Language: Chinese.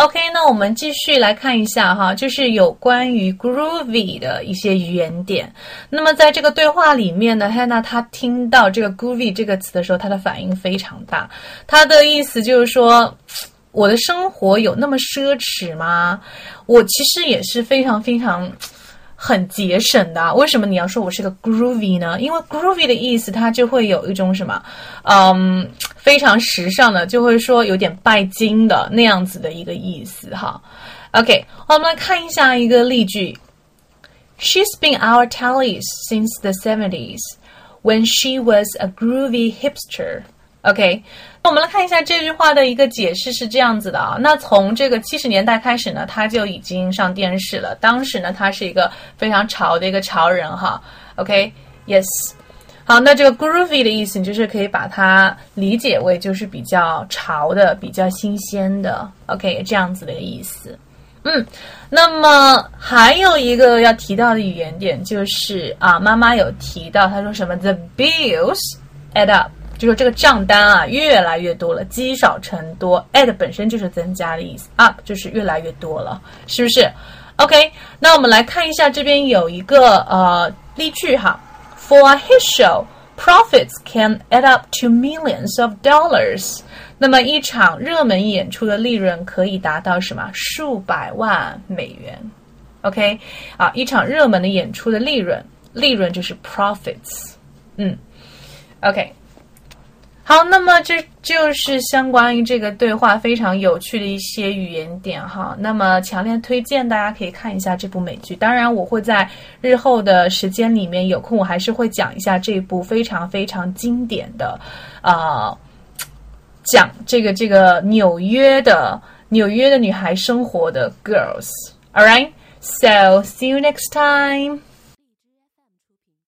OK，那我们继续来看一下哈，就是有关于 groovy 的一些语言点。那么在这个对话里面呢，Hannah 她听到这个 groovy 这个词的时候，她的反应非常大。她的意思就是说，我的生活有那么奢侈吗？我其实也是非常非常。很节省的，为什么你要说我是个 groovy 呢？因为 groovy 的意思，它就会有一种什么，嗯，非常时尚的，就会说有点拜金的那样子的一个意思哈。OK，我们来看一下一个例句：She's been our tallies since the seventies when she was a groovy hipster. OK，那我们来看一下这句话的一个解释是这样子的啊。那从这个七十年代开始呢，他就已经上电视了。当时呢，他是一个非常潮的一个潮人哈。OK，Yes，好，那这个 groovy 的意思，你就是可以把它理解为就是比较潮的、比较新鲜的。OK，这样子的一个意思。嗯，那么还有一个要提到的语言点就是啊，妈妈有提到，她说什么？The bills add up。就说这个账单啊越来越多了，积少成多，add 本身就是增加的意思，up 就是越来越多了，是不是？OK，那我们来看一下这边有一个呃例句哈，For his show, profits can add up to millions of dollars。那么一场热门演出的利润可以达到什么？数百万美元。OK，啊，一场热门的演出的利润，利润就是 profits。嗯，OK。好，那么这就是相关于这个对话非常有趣的一些语言点哈。那么强烈推荐大家可以看一下这部美剧。当然，我会在日后的时间里面有空，我还是会讲一下这部非常非常经典的，啊，讲这个这个纽约的纽约的女孩生活的 Girls。All right, so see you next time.